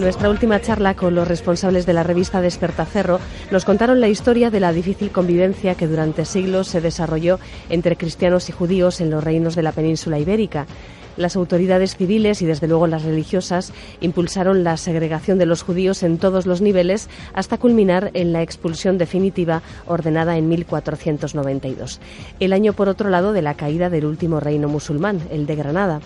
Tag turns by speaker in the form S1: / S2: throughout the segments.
S1: En nuestra última charla con los responsables de la revista Despertacerro, nos contaron la historia de la difícil convivencia que durante siglos se desarrolló entre cristianos y judíos en los reinos de la península ibérica. Las autoridades civiles y desde luego las religiosas impulsaron la segregación de los judíos en todos los niveles hasta culminar en la expulsión definitiva ordenada en 1492. El año, por otro lado, de la caída del último reino musulmán, el de Granada.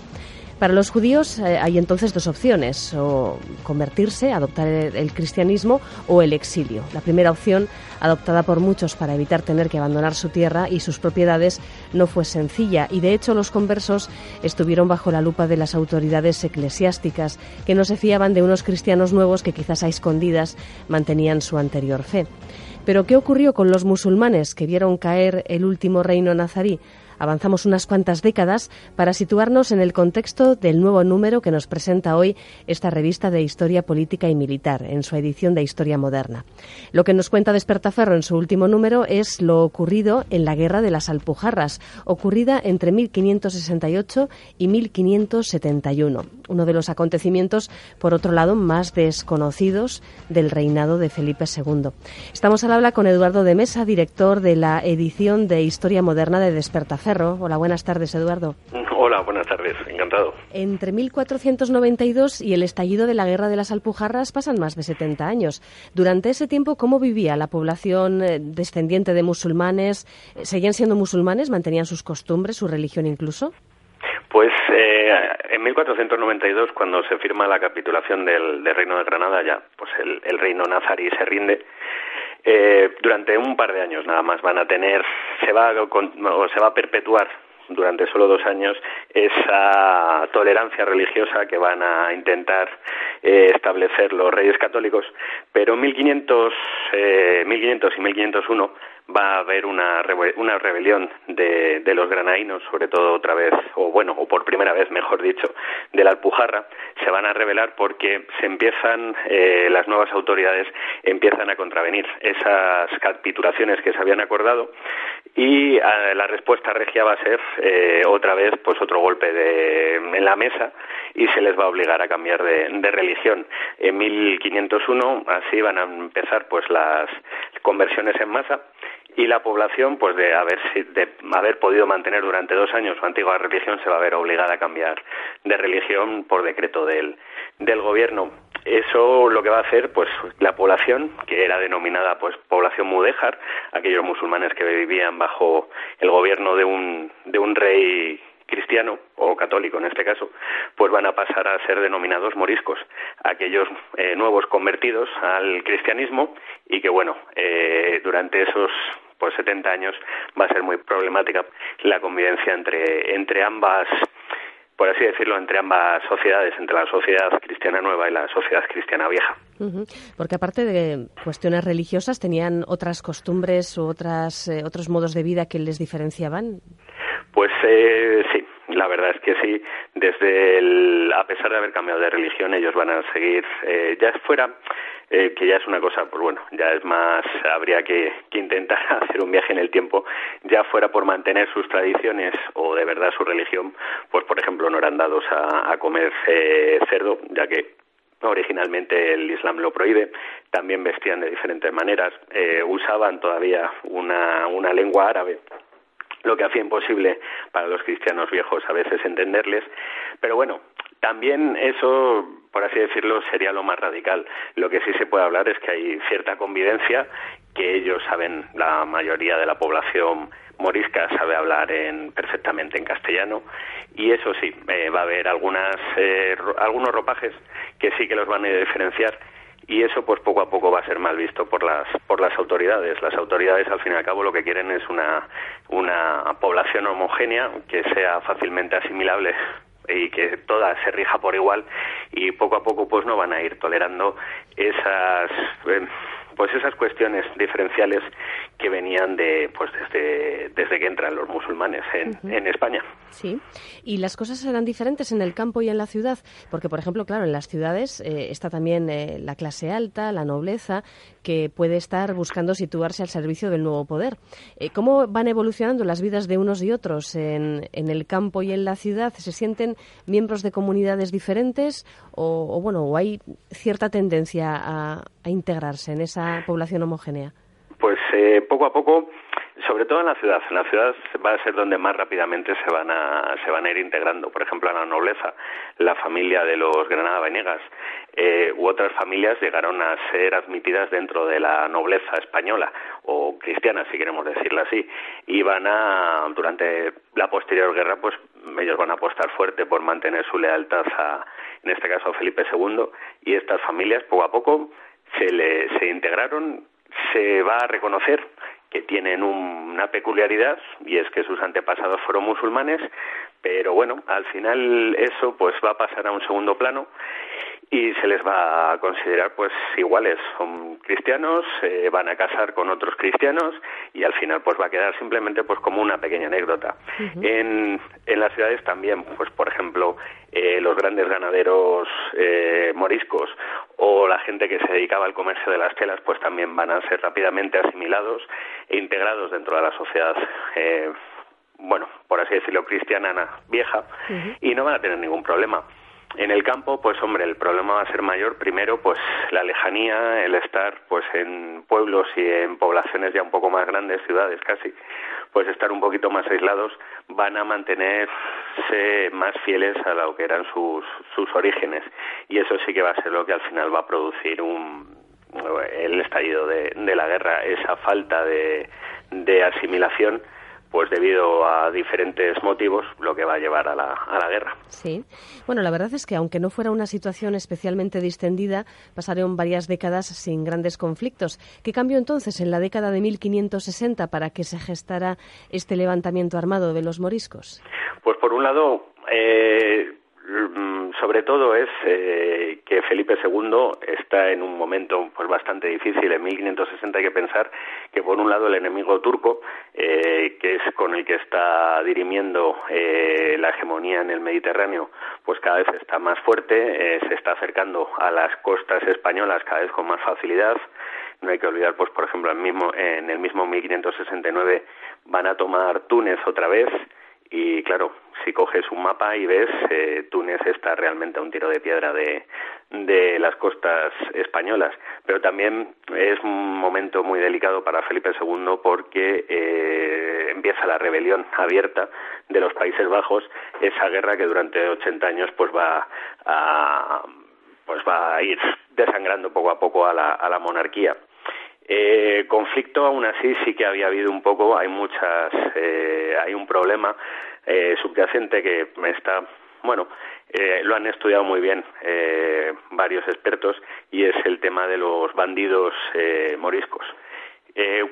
S1: Para los judíos eh, hay entonces dos opciones, o convertirse, adoptar el, cristianismo o el exilio. La primera opción, adoptada por muchos para evitar tener que abandonar su tierra y sus propiedades, no fue sencilla y de hecho los conversos estuvieron bajo la lupa de las autoridades eclesiásticas, que no se fiaban de unos cristianos nuevos que quizás a escondidas mantenían su anterior fe. Pero ¿qué ocurrió con los musulmanes que vieron caer el último reino nazarí? Avanzamos unas cuantas décadas para situarnos en el contexto del nuevo número que nos presenta hoy esta revista de Historia Política y Militar, en su edición de Historia Moderna. Lo que nos cuenta Despertaferro en su último número es lo ocurrido en la Guerra de las Alpujarras, ocurrida entre 1568 y 1571, uno de los acontecimientos, por otro lado, más desconocidos del reinado de Felipe II. Estamos al habla con Eduardo de Mesa, director de la edición de Historia Moderna de Despertaferro Hola, buenas tardes, Eduardo.
S2: Hola, buenas tardes, encantado.
S1: Entre 1492 y el estallido de la Guerra de las Alpujarras pasan más de 70 años. Durante ese tiempo, ¿cómo vivía la población eh, descendiente de musulmanes? ¿Seguían siendo musulmanes? ¿Mantenían sus costumbres, su religión incluso?
S2: Pues eh, en 1492, cuando se firma la capitulación del, Reino de Granada, ya pues el, reino nazarí se rinde. Eh, durante un par de años nada más van a tener, se va, o se va a perpetuar durante solo dos años esa tolerancia religiosa que van a intentar eh, establecer los reyes católicos, pero 1500, eh, 1500 y 1501 va a haber una, una rebelión de, de, los granadinos, sobre todo otra vez, o bueno, o por primera vez, mejor dicho, de la Alpujarra, se van a rebelar porque se empiezan, eh, las nuevas autoridades empiezan a contravenir esas capitulaciones que se habían acordado y eh, la respuesta regia va a ser eh, otra vez pues otro golpe de, en la mesa y se les va a obligar a cambiar de, de religión. En 1501 así van a empezar pues las conversiones en masa y la población, pues de haber, de haber podido mantener durante dos años su antigua religión, se va a ver obligada a cambiar de religión por decreto del, del gobierno. Eso lo que va a hacer, pues la población, que era denominada pues población mudéjar, aquellos musulmanes que vivían bajo el gobierno de un, de un rey cristiano o católico en este caso, pues van a pasar a ser denominados moriscos, aquellos eh, nuevos convertidos al cristianismo y que bueno, eh, durante esos pues 70 años va a ser muy problemática la convivencia entre, entre ambas por así decirlo, entre ambas sociedades, entre la sociedad cristiana nueva y la sociedad cristiana vieja.
S1: Porque aparte de cuestiones religiosas, ¿tenían otras costumbres u otras, eh, otros modos de vida que les diferenciaban?
S2: Pues eh, sí, la verdad es que sí. Desde el, a pesar de haber cambiado de religión, ellos van a seguir, eh, ya fuera eh, que ya es una cosa, pues bueno, ya es más, habría que, intentar hacer un viaje en el tiempo, ya fuera por mantener sus tradiciones o de verdad su religión, pues por ejemplo no eran dados a, comer eh, cerdo, ya que originalmente el Islam lo prohíbe, también vestían de diferentes maneras, eh, usaban todavía una, una lengua árabe lo que hacía imposible para los cristianos viejos a veces entenderles. Pero bueno, también eso, por así decirlo, sería lo más radical. Lo que sí se puede hablar es que hay cierta convivencia que ellos saben, la mayoría de la población morisca sabe hablar en, perfectamente en castellano y eso sí, eh, va a haber algunas, eh, algunos ropajes que sí que los van a diferenciar y eso pues poco a poco va a ser mal visto por las por las autoridades. Las autoridades al fin y al cabo lo que quieren es una una población homogénea que sea fácilmente asimilable y que toda se rija por igual. Y poco a poco pues no van a ir tolerando esas eh, pues esas cuestiones diferenciales que venían de pues desde, de que entran los musulmanes en, España.
S1: Sí, y las cosas serán diferentes en el campo y en la ciudad, porque, por ejemplo, claro, en las ciudades eh, está también eh, la clase alta, la nobleza, que puede estar buscando situarse al servicio del nuevo poder. Eh, ¿Cómo van evolucionando las vidas de unos y otros en, en, el campo y en la ciudad? ¿Se sienten miembros de comunidades diferentes o, bueno, o hay cierta tendencia a, a integrarse en esa población homogénea?
S2: Pues poco a poco sobre todo en la ciudad. En la ciudad va a ser donde más rápidamente se van a, se van a ir integrando. Por ejemplo, a la nobleza, la familia de los Granada Venegas eh, u otras familias llegaron a ser admitidas dentro de la nobleza española o cristiana, si queremos decirlo así. Y van a, durante la posterior guerra, pues ellos van a apostar fuerte por mantener su lealtad a, en este caso, a Felipe II. Y estas familias, poco a poco, se, le, se integraron se va a reconocer que tienen una peculiaridad y es que sus antepasados fueron musulmanes, pero bueno, al final eso pues va a pasar a un segundo plano y se les va a considerar pues iguales, son cristianos, se van a casar con otros cristianos y al final pues va a quedar simplemente pues como una pequeña anécdota. en, en las ciudades también, pues por ejemplo, eh, los grandes ganaderos eh, moriscos o la gente que se dedicaba al comercio de las telas pues también van a ser rápidamente asimilados e integrados dentro de la sociedad eh, bueno, por así decirlo, cristiana vieja, y no van a tener ningún problema. En el campo, pues hombre, el problema va a ser mayor. Primero, pues la lejanía, el estar pues en pueblos y en poblaciones ya un poco más grandes, ciudades casi, pues estar un poquito más aislados, van a mantenerse más fieles a lo que eran sus, sus orígenes. Y eso sí que va a ser lo que al final va a producir un, el estallido de, de la guerra, esa falta de, de asimilación pues debido a diferentes motivos, lo que va a llevar a la, a la guerra.
S1: Sí. Bueno, la verdad es que aunque no fuera una situación especialmente distendida, pasaron varias décadas sin grandes conflictos. ¿Qué cambió entonces en la década de 1560 para que se gestara este levantamiento armado de los moriscos?
S2: Pues por un lado, eh, sobre todo es eh, que Felipe II está en un momento pues bastante difícil. En 1560 hay que pensar que por un lado el enemigo turco, eh, que es con el que está dirimiendo eh, la hegemonía en el Mediterráneo, pues cada vez está más fuerte, se está acercando a las costas españolas cada vez con más facilidad. No hay que olvidar, pues por ejemplo, mismo, en el mismo 1569 van a tomar Túnez otra vez y claro, si coges un mapa y ves, eh, Túnez está realmente a un tiro de piedra de, de las costas españolas. Pero también es un momento muy delicado para Felipe II porque eh, empieza la rebelión abierta de los Países Bajos, esa guerra que durante 80 años pues va a, pues va a ir desangrando poco a poco a la, a la monarquía. Eh, conflicto aún así sí que había habido un poco, hay muchas, eh, hay un problema eh, subyacente que me está, bueno, eh, lo han estudiado muy bien eh, varios expertos y es el tema de los bandidos eh, moriscos.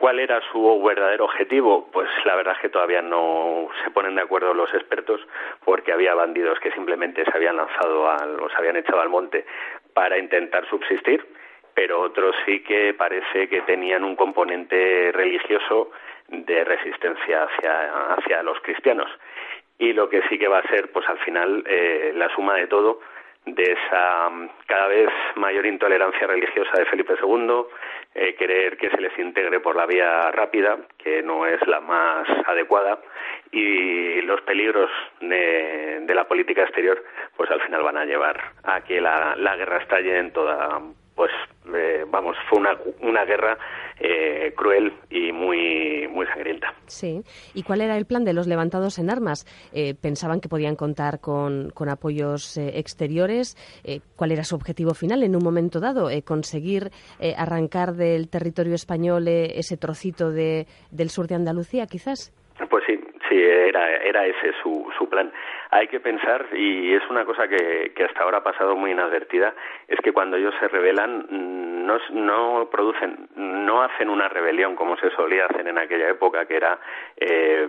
S2: ¿Cuál era su verdadero objetivo? Pues la verdad es que todavía no se ponen de acuerdo los expertos porque había bandidos que simplemente se habían lanzado al, o se habían echado al monte para intentar subsistir pero otros sí que parece que tenían un componente religioso de resistencia hacia, hacia los cristianos. Y lo que sí que va a ser, pues al final, eh, la suma de todo, de esa mm, cada vez mayor intolerancia religiosa de Felipe II, eh, querer que se les integre por la vía rápida, que no es la más adecuada, y los peligros de, de la política exterior, pues al final van a llevar a que la, la guerra estalle en toda pues eh, vamos, fue una, una guerra eh, cruel y muy, muy sangrienta.
S1: Sí. ¿Y cuál era el plan de los levantados en armas? Eh, ¿Pensaban que podían contar con, con apoyos exteriores? ¿Cuál era su objetivo final en un momento dado? ¿Conseguir arrancar del territorio español ese trocito de, del sur de Andalucía, quizás?
S2: Pues sí, sí, era, era ese su, su plan. Hay que pensar, y es una cosa que, que hasta ahora ha pasado muy inadvertida, es que cuando ellos se rebelan no, no producen, no hacen una rebelión como se solía hacer en aquella época, que era eh,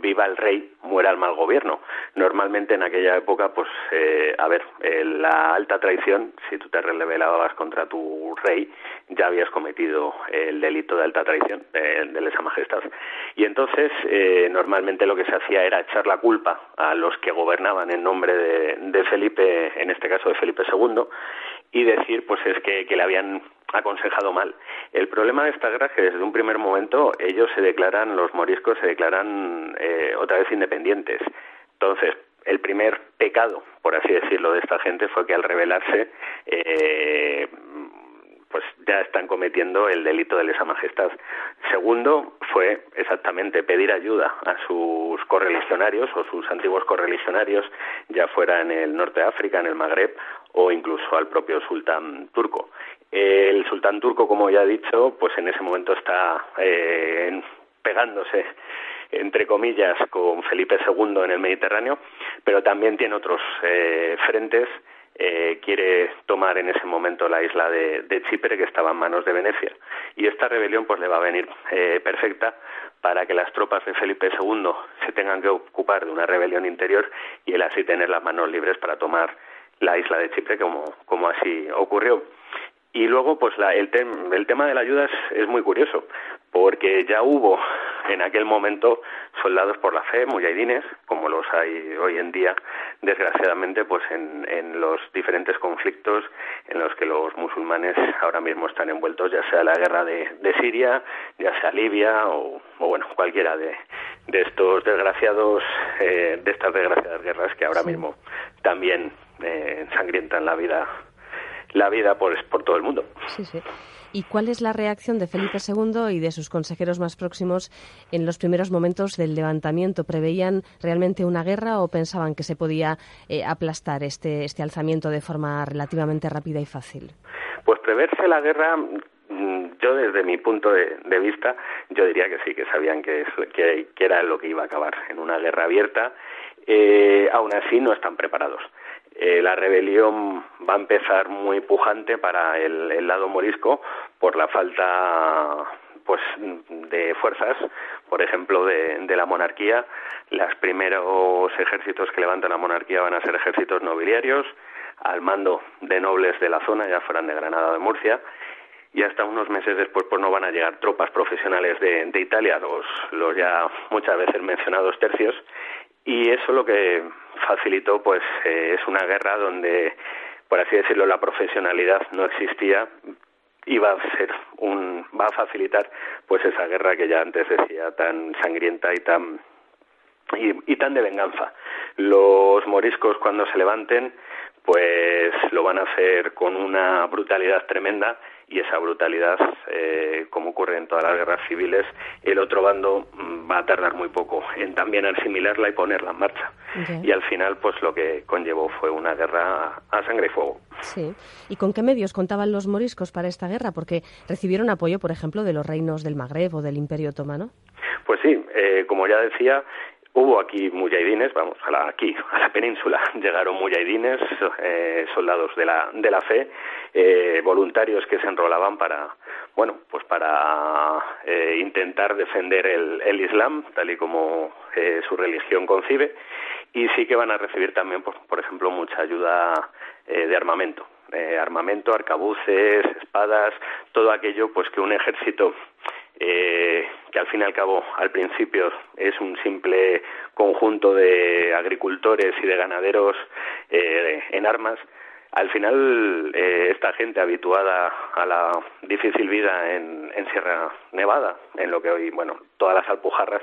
S2: viva el rey, muera el mal gobierno. Normalmente en aquella época, pues, eh, a ver, la alta traición, si tú te rebelabas contra tu rey, ya habías cometido el delito de alta traición de lesa majestad. Y entonces, eh, normalmente lo que se hacía era echar la culpa a los que gobernaban en nombre de, Felipe, en este caso de Felipe II, y decir, pues es que, que le habían aconsejado mal. El problema de esta guerra es que desde un primer momento ellos se declaran, los moriscos se declaran eh, otra vez independientes. Entonces, el primer pecado, por así decirlo, de esta gente fue que al rebelarse, eh, pues ya están cometiendo el delito de lesa majestad. Segundo, fue exactamente pedir ayuda a sus correligionarios o sus antiguos correligionarios, ya fuera en el norte de África, en el Magreb o incluso al propio sultán turco. El sultán turco, como ya he dicho, pues en ese momento está eh, pegándose entre comillas con Felipe II en el Mediterráneo, pero también tiene otros eh, frentes. Eh, quiere tomar en ese momento la isla de, Chipre que estaba en manos de Venecia y esta rebelión pues le va a venir perfecta para que las tropas de Felipe II se tengan que ocupar de una rebelión interior y él así tener las manos libres para tomar la isla de Chipre como, como así ocurrió. Y luego, pues la, el, el tema de la ayuda es, muy curioso, porque ya hubo en aquel momento soldados por la fe, mujahidines, como los hay hoy en día, desgraciadamente, pues en, en los diferentes conflictos en los que los musulmanes ahora mismo están envueltos, ya sea la guerra de, de Siria, ya sea Libia o, o bueno, cualquiera de, de estos desgraciados, eh, de estas desgraciadas guerras que ahora mismo también eh, ensangrientan la vida la vida por, por todo el mundo.
S1: Sí, sí. ¿Y cuál es la reacción de Felipe II y de sus consejeros más próximos en los primeros momentos del levantamiento? ¿Preveían realmente una guerra o pensaban que se podía eh, aplastar este, este alzamiento de forma relativamente rápida y fácil?
S2: Pues preverse la guerra mm, yo desde mi punto de, vista, yo diría que sí, que sabían que, que, era lo que iba a acabar en una guerra abierta. Eh, aún así no están preparados. Eh, la rebelión va a empezar muy pujante para el, lado morisco por la falta pues de fuerzas, por ejemplo, de, la monarquía. Los primeros ejércitos que levantan la monarquía van a ser ejércitos nobiliarios, al mando de nobles de la zona, ya fueran de Granada o de Murcia, y hasta unos meses después pues no van a llegar tropas profesionales de, de Italia, los, los ya muchas veces mencionados tercios, y eso lo que facilitó pues eh, es una guerra donde por así decirlo la profesionalidad no existía y va a ser un va a facilitar pues esa guerra que ya antes decía tan sangrienta y tan y, y tan de venganza. Los moriscos cuando se levanten pues lo van a hacer con una brutalidad tremenda y esa brutalidad, eh, como ocurre en todas las guerras civiles, el otro bando mm, va a tardar muy poco en también asimilarla y ponerla en marcha. Y al final, pues lo que conllevó fue una guerra a sangre y fuego.
S1: Sí. ¿Y con qué medios contaban los moriscos para esta guerra? Porque recibieron apoyo, por ejemplo, de los reinos del Magreb o del Imperio Otomano.
S2: Pues sí, eh, como ya decía, Hubo aquí mujahidines, vamos, a la, aquí, a la península, llegaron mujahidines, eh, soldados de la, de la fe, eh, voluntarios que se enrolaban para, bueno, pues para eh, intentar defender el, el, Islam, tal y como eh, su religión concibe, y sí que van a recibir también, por, por ejemplo, mucha ayuda eh, de armamento, armamento, arcabuces, espadas, todo aquello pues que un ejército eh, que al fin y al cabo al principio es un simple conjunto de agricultores y de ganaderos eh, en armas, al final eh, esta gente habituada a la difícil vida en, en, Sierra Nevada, en lo que hoy, bueno, todas las alpujarras,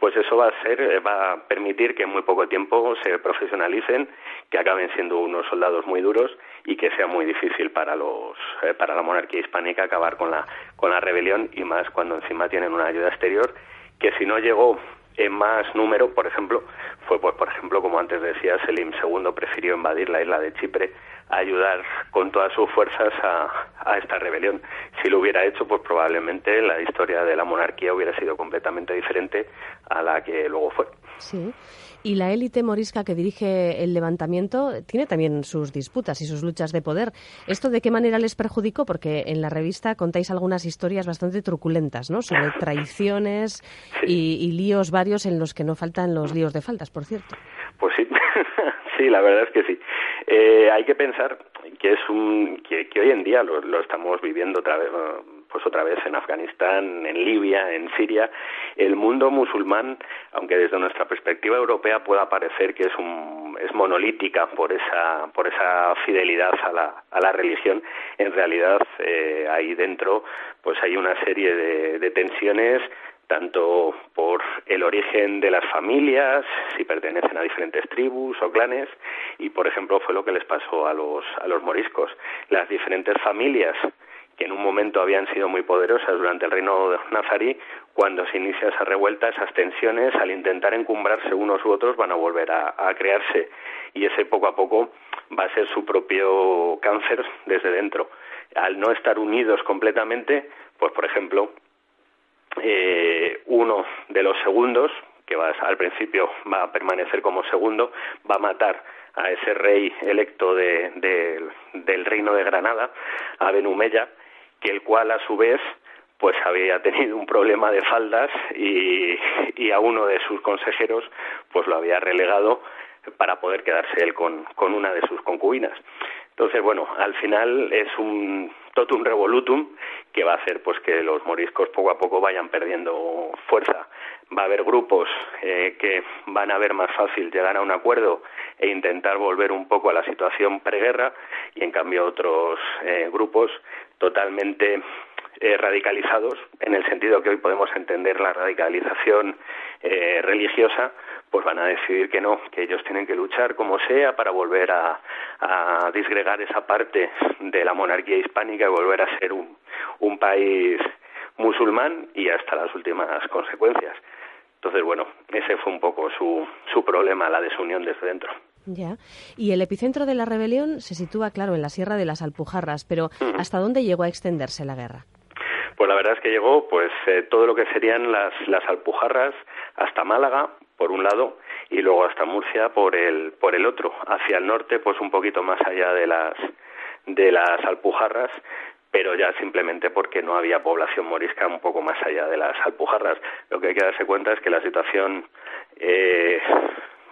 S2: pues eso va a ser, eh, va a permitir que en muy poco tiempo se profesionalicen, que acaben siendo unos soldados muy duros y que sea muy difícil para los, eh, para la monarquía hispánica acabar con la, con la rebelión y más cuando encima tienen una ayuda exterior que si no llegó en más número, por ejemplo, fue pues por ejemplo, como antes decía, Selim II prefirió invadir la isla de Chipre ayudar con todas sus fuerzas a, a, esta rebelión. Si lo hubiera hecho, pues probablemente la historia de la monarquía hubiera sido completamente diferente a la que luego fue.
S1: Sí. Y la élite morisca que dirige el levantamiento tiene también sus disputas y sus luchas de poder. ¿Esto de qué manera les perjudicó? Porque en la revista contáis algunas historias bastante truculentas, ¿no? Sobre traiciones y, líos varios en los que no faltan los líos de faltas, por cierto.
S2: Pues sí, sí, la verdad es que sí. Eh, hay que pensar que es un que, hoy en día lo, lo estamos viviendo otra vez pues otra vez en Afganistán, en Libia, en Siria, el mundo musulmán, aunque desde nuestra perspectiva europea pueda parecer que es un, es monolítica por esa por esa fidelidad a la, a la religión, en realidad eh, ahí dentro pues hay una serie de, de tensiones tanto por el origen de las familias, si pertenecen a diferentes tribus o clanes, y por ejemplo fue lo que les pasó a los, a los moriscos. Las diferentes familias en un momento habían sido muy poderosas durante el reino nazarí, cuando se inicia esa revuelta, esas tensiones, al intentar encumbrarse unos u otros, van a volver a, crearse. Y ese poco a poco va a ser su propio cáncer desde dentro. Al no estar unidos completamente, pues por ejemplo, eh, uno de los segundos, que va, al principio va a permanecer como segundo, va a matar a ese rey electo del reino de Granada, a Benumeya, que el cual a su vez pues había tenido un problema de faldas y, a uno de sus consejeros pues lo había relegado para poder quedarse él con, con una de sus concubinas. Entonces, bueno, al final es un totum revolutum que va a hacer pues que los moriscos poco a poco vayan perdiendo fuerza. Va a haber grupos eh, que van a ver más fácil llegar a un acuerdo e intentar volver un poco a la situación preguerra y en cambio otros eh, grupos totalmente eh, radicalizados, en el sentido que hoy podemos entender la radicalización eh, religiosa, pues van a decidir que no, que ellos tienen que luchar como sea para volver a, disgregar esa parte de la monarquía hispánica y volver a ser un, un país musulmán y hasta las últimas consecuencias. Entonces, bueno, ese fue un poco su, su problema, la desunión desde dentro.
S1: Ya. Y el epicentro de la rebelión se sitúa, claro, en la Sierra de las Alpujarras, pero. ¿hasta dónde llegó a extenderse la guerra?
S2: Pues la verdad es que llegó pues eh, todo lo que serían las, las Alpujarras hasta Málaga, por un lado, y luego hasta Murcia por el, por el otro. Hacia el norte, pues un poquito más allá de las, de las Alpujarras, pero ya simplemente porque no había población morisca un poco más allá de las Alpujarras. Lo que hay que darse cuenta es que la situación eh,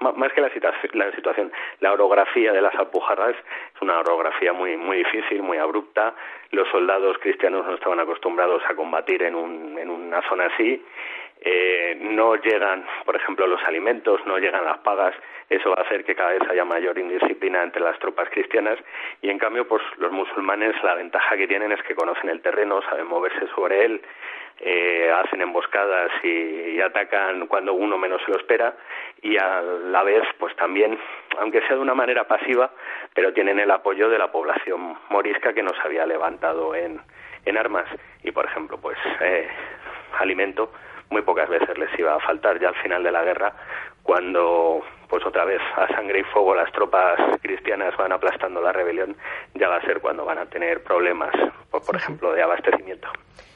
S2: más que la, la situación, la orografía de las Alpujarras es una orografía muy, muy difícil, muy abrupta. Los soldados cristianos no estaban acostumbrados a combatir en, un, en una zona así. Eh, no llegan, por ejemplo, los alimentos, no llegan las pagas. Eso va a hacer que cada vez haya mayor indisciplina entre las tropas cristianas. Y en cambio, pues los musulmanes, la ventaja que tienen es que conocen el terreno, saben moverse sobre él eh, hacen emboscadas y, atacan cuando uno menos se lo espera y a la vez pues también aunque sea de una manera pasiva pero tienen el apoyo de la población morisca que nos había levantado en, en armas y por ejemplo pues eh, alimento muy pocas veces les iba a faltar ya al final de la guerra cuando pues otra vez a sangre y fuego las tropas cristianas van aplastando la rebelión ya va a ser cuando van a tener problemas por ejemplo de abastecimiento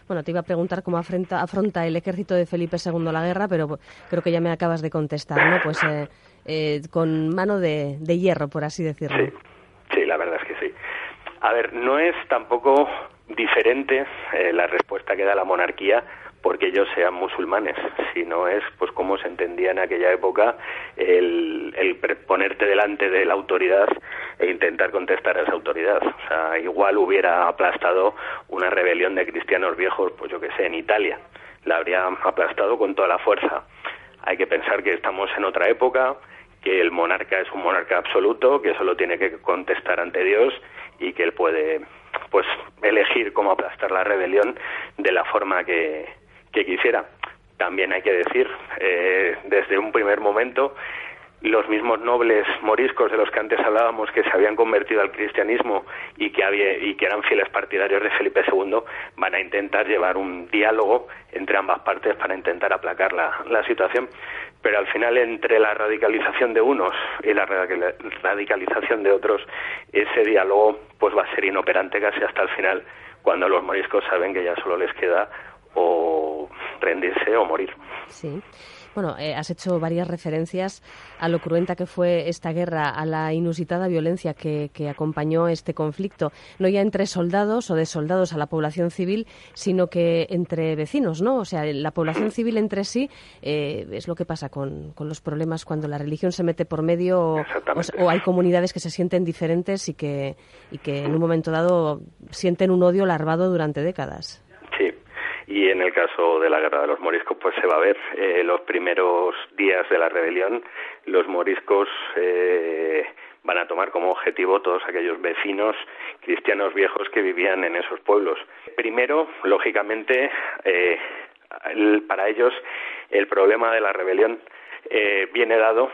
S1: bueno, te iba a preguntar cómo afronta, afronta el ejército de Felipe II la guerra, pero creo que ya me acabas de contestar, ¿no? Pues eh, eh, con mano de, hierro, por así decirlo.
S2: Sí, sí, la verdad es que sí. A ver, no es tampoco diferente eh, la respuesta que da la monarquía porque ellos sean musulmanes, sino es pues como se entendía en aquella época el, el ponerte delante de la autoridad e intentar contestar a esa autoridad. O sea, igual hubiera aplastado una rebelión de cristianos viejos, pues yo que sé, en Italia. La habría aplastado con toda la fuerza. Hay que pensar que estamos en otra época, que el monarca es un monarca absoluto, que solo tiene que contestar ante Dios y que él puede pues elegir cómo aplastar la rebelión de la forma que, que quisiera. También hay que decir, eh, desde un primer momento, los mismos nobles moriscos de los que antes hablábamos que se habían convertido al cristianismo y que, había, y que eran fieles partidarios de Felipe II van a intentar llevar un diálogo entre ambas partes para intentar aplacar la, la situación pero al final entre la radicalización de unos y la radicalización de otros ese diálogo pues va a ser inoperante casi hasta el final cuando los moriscos saben que ya solo les queda o rendirse o morir.
S1: Sí. Bueno, eh, has hecho varias referencias a lo cruenta que fue esta guerra, a la inusitada violencia que, acompañó este conflicto, no ya entre soldados o de soldados a la población civil, sino que entre vecinos, ¿no? O sea, la población civil entre sí eh, es lo que pasa con, los problemas cuando la religión se mete por medio o, hay comunidades que se sienten diferentes y que, y que en un momento dado sienten un odio larvado durante décadas
S2: en el caso de la guerra de los moriscos pues se va a ver eh, los primeros días de la rebelión los moriscos eh, van a tomar como objetivo todos aquellos vecinos cristianos viejos que vivían en esos pueblos. Primero lógicamente eh, para ellos el problema de la rebelión eh, viene dado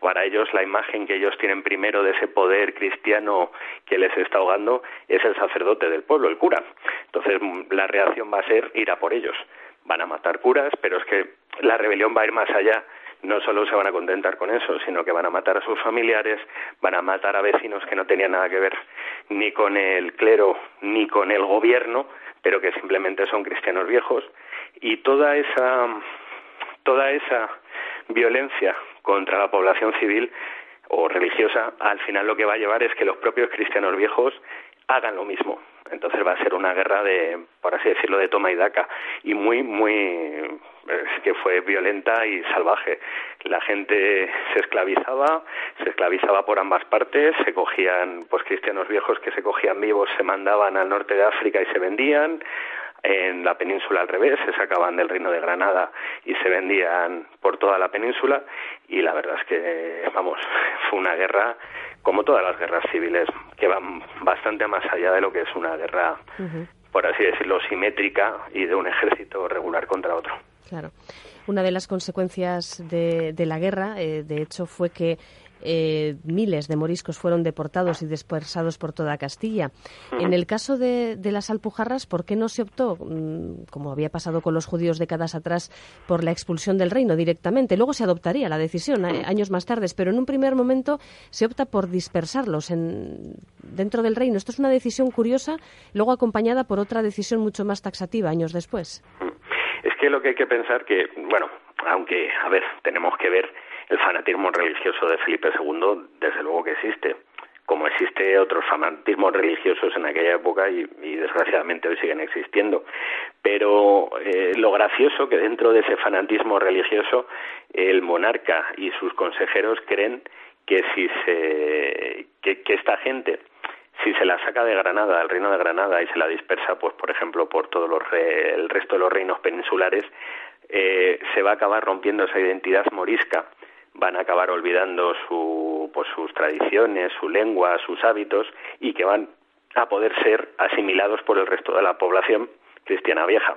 S2: para ellos la imagen que ellos tienen primero de ese poder cristiano que les está ahogando es el sacerdote del pueblo, el cura. Entonces la reacción va a ser ir a por ellos. Van a matar curas, pero es que la rebelión va a ir más allá. No solo se van a contentar con eso, sino que van a matar a sus familiares, van a matar a vecinos que no tenían nada que ver ni con el clero ni con el gobierno, pero que simplemente son cristianos viejos. Y toda esa, toda esa violencia contra la población civil o religiosa, al final lo que va a llevar es que los propios cristianos viejos hagan lo mismo. Entonces va a ser una guerra de, por así decirlo, de toma y daca y muy, muy, que fue violenta y salvaje. La gente se esclavizaba, se esclavizaba por ambas partes, se cogían, pues cristianos viejos que se cogían vivos se mandaban al norte de África y se vendían, en la península al revés, se sacaban del reino de Granada y se vendían por toda la península y la verdad es que, vamos, fue una guerra como todas las guerras civiles que van bastante más allá de lo que es una guerra, por así decirlo, simétrica y de un ejército regular contra otro.
S1: Claro. Una de las consecuencias de, de la guerra, eh, de hecho, fue que eh, miles de moriscos fueron deportados y dispersados por toda Castilla. En el caso de, las Alpujarras, ¿por qué no se optó, mm, como había pasado con los judíos décadas atrás, por la expulsión del reino directamente? Luego se adoptaría la decisión eh, años más tarde, pero en un primer momento se opta por dispersarlos dentro del reino. Esto es una decisión curiosa, luego acompañada por otra decisión mucho más taxativa años después.
S2: Es que lo que hay que pensar que, bueno, aunque, a ver, tenemos que ver el fanatismo religioso de Felipe II, desde luego que existe, como existe otros fanatismos religiosos en aquella época y, desgraciadamente hoy siguen existiendo. Pero eh, lo gracioso que dentro de ese fanatismo religioso el monarca y sus consejeros creen que si se que, esta gente si se la saca de Granada, del reino de Granada, y se la dispersa, pues por ejemplo, por todo el resto de los reinos peninsulares, eh, se va a acabar rompiendo esa identidad morisca van a acabar olvidando su, pues, sus tradiciones, su lengua, sus hábitos y que van a poder ser asimilados por el resto de la población cristiana vieja.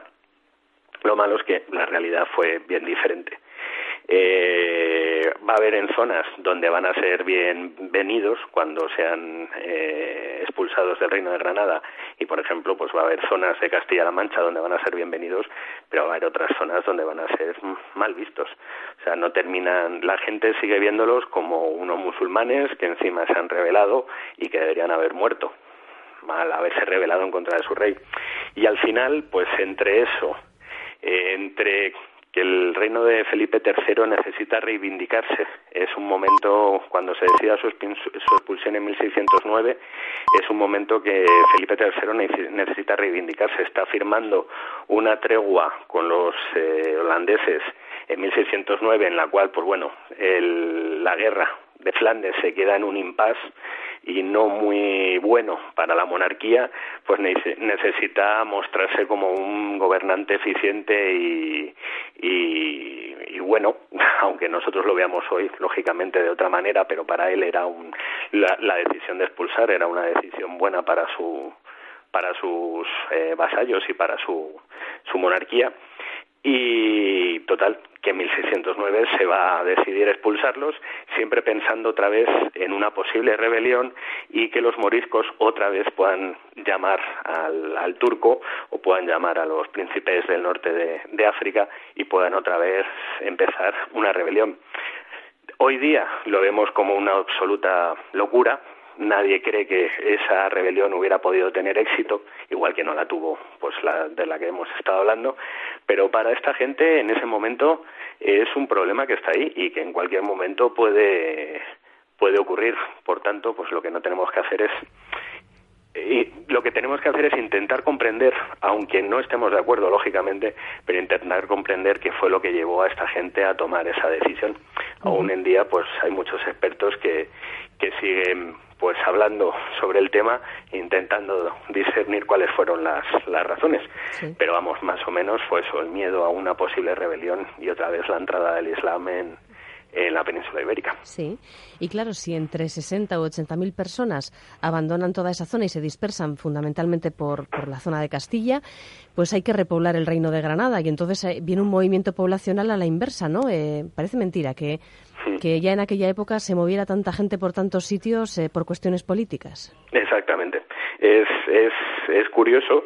S2: Lo malo es que la realidad fue bien diferente. Eh, va a haber en zonas donde van a ser bienvenidos cuando sean eh, expulsados del Reino de Granada y, por ejemplo, pues va a haber zonas de Castilla-La Mancha donde van a ser bienvenidos, pero va a haber otras zonas donde van a ser mal vistos. O sea, no terminan, la gente sigue viéndolos como unos musulmanes que encima se han rebelado y que deberían haber muerto mal haberse rebelado en contra de su rey. Y al final, pues entre eso, eh, entre que el reino de Felipe III necesita reivindicarse. Es un momento, cuando se decida su, expulsión en 1609, es un momento que Felipe III necesita reivindicarse. Está firmando una tregua con los eh, holandeses en 1609, en la cual, pues bueno, la guerra de Flandes se queda en un impasse y no muy bueno para la monarquía, pues necesita mostrarse como un gobernante eficiente y, y, bueno, aunque nosotros lo veamos hoy lógicamente de otra manera, pero para él era un, la, la decisión de expulsar era una decisión buena para su para sus eh, vasallos y para su, su monarquía. Y total que en 1609 se va a decidir expulsarlos, siempre pensando otra vez en una posible rebelión y que los moriscos otra vez puedan llamar al, turco o puedan llamar a los príncipes del norte de África y puedan otra vez empezar una rebelión. Hoy día lo vemos como una absoluta locura, nadie cree que esa rebelión hubiera podido tener éxito, igual que no la tuvo pues la de la que hemos estado hablando, pero para esta gente en ese momento es un problema que está ahí y que en cualquier momento puede puede ocurrir. Por tanto, pues lo que no tenemos que hacer es y lo que tenemos que hacer es intentar comprender, aunque no estemos de acuerdo, lógicamente, pero intentar comprender qué fue lo que llevó a esta gente a tomar esa decisión. Aún en día, pues hay muchos expertos que, que siguen pues hablando sobre el tema intentando discernir cuáles fueron las, las razones. Pero vamos, más o menos fue eso, el miedo a una posible rebelión y otra vez la entrada del Islam en, en la península ibérica.
S1: Sí, y claro, si entre 60 o 80 mil personas abandonan toda esa zona y se dispersan fundamentalmente por, por, la zona de Castilla, pues hay que repoblar el reino de Granada y entonces eh, viene un movimiento poblacional a la inversa, ¿no? Eh, parece mentira que, que ya en aquella época se moviera tanta gente por tantos sitios eh, por cuestiones políticas.
S2: Exactamente. Es, es, es curioso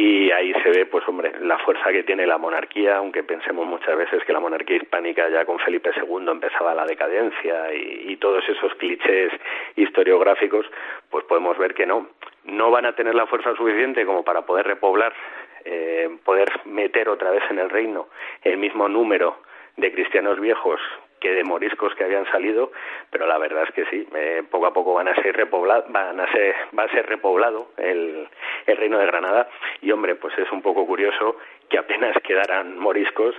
S2: y ahí se ve, pues hombre, la fuerza que tiene la monarquía, aunque pensemos muchas veces que la monarquía hispánica ya con Felipe II empezaba la decadencia y, todos esos clichés historiográficos, pues podemos ver que no, no van a tener la fuerza suficiente como para poder repoblar, eh, poder meter otra vez en el reino el mismo número de cristianos viejos que de moriscos que habían salido, pero la verdad es que sí, eh, poco a poco van a ser repoblado, van a ser, va a ser repoblado el, el reino de Granada. Y hombre, pues es un poco curioso que apenas quedaran moriscos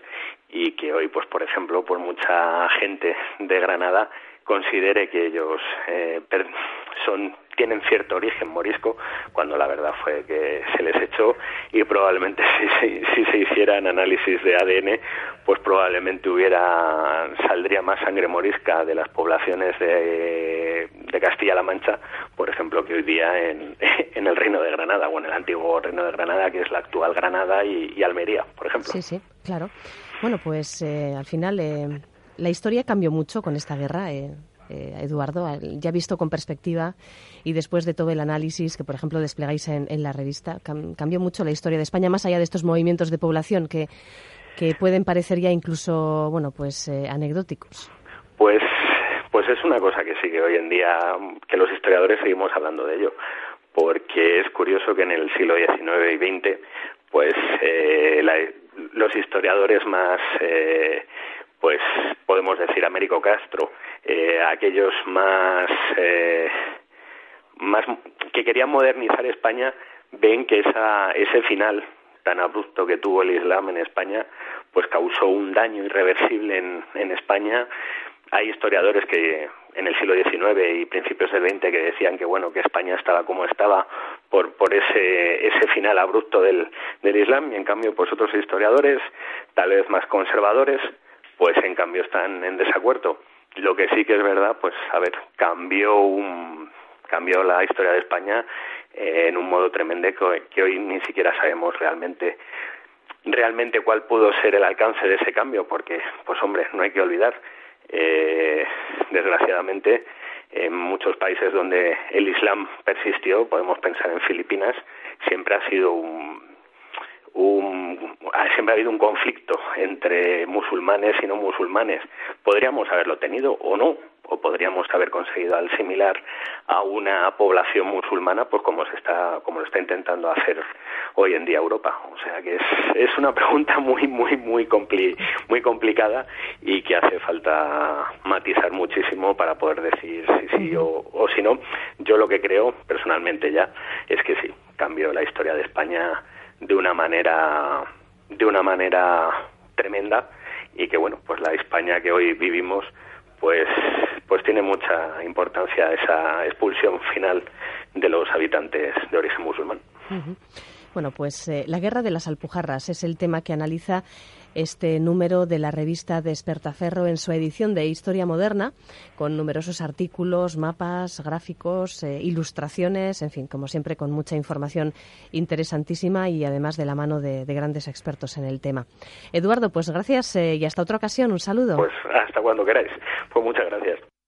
S2: y que hoy, pues por ejemplo, por mucha gente de Granada considere que ellos eh, son tienen cierto origen morisco, cuando la verdad fue que se les echó y probablemente si, si, se hicieran análisis de ADN, pues probablemente hubiera saldría más sangre morisca de las poblaciones de, de Castilla-La Mancha, por ejemplo, que hoy día en, en, el Reino de Granada, o en el antiguo Reino de Granada, que es la actual Granada y, Almería, por ejemplo.
S1: Sí, sí, claro. Bueno, pues eh, al final eh, la historia cambió mucho con esta guerra. Eh, eh, Eduardo, ya visto con perspectiva y después de todo el análisis que, por ejemplo, desplegáis en, la revista, cambió mucho la historia de España, más allá de estos movimientos de población que, pueden parecer ya incluso, bueno, pues eh, anecdóticos.
S2: Pues, pues es una cosa que sigue hoy en día, que los historiadores seguimos hablando de ello, porque es curioso que en el siglo XIX y XX, pues eh, los historiadores más pues podemos decir Américo Castro, eh, aquellos más, eh, más que querían modernizar España ven que esa, ese final tan abrupto que tuvo el Islam en España pues causó un daño irreversible en, en España. Hay historiadores que en el siglo XIX y principios del XX que decían que bueno que España estaba como estaba por por ese ese final abrupto del del Islam. Y en cambio pues otros historiadores tal vez más conservadores pues en cambio están en desacuerdo. Lo que sí que es verdad, pues a ver, cambió un cambió la historia de España eh, en un modo tremendo que, hoy ni siquiera sabemos realmente realmente cuál pudo ser el alcance de ese cambio, porque pues hombre, no hay que olvidar eh, desgraciadamente en muchos países donde el Islam persistió, podemos pensar en Filipinas, siempre ha sido un un, siempre ha habido un conflicto entre musulmanes y no musulmanes. Podríamos haberlo tenido o no, o podríamos haber conseguido al similar a una población musulmana, pues como se está, como lo está intentando hacer hoy en día Europa. O sea que es, es una pregunta muy, muy, muy, muy complicada y que hace falta matizar muchísimo para poder decir si sí o, o si no. Yo lo que creo personalmente ya es que sí, cambió la historia de España de una manera de una manera tremenda y que bueno pues la España que hoy vivimos pues pues tiene mucha importancia esa expulsión final de los habitantes de origen musulmán.
S1: Bueno, pues eh, la guerra de las Alpujarras es el tema que analiza este número de la revista Despertaferro en su edición de Historia Moderna, con numerosos artículos, mapas, gráficos, eh, ilustraciones, en fin, como siempre, con mucha información interesantísima y además de la mano de, grandes expertos en el tema. Eduardo, pues gracias eh, y hasta otra ocasión. Un saludo.
S2: Pues hasta cuando queráis. Pues muchas gracias.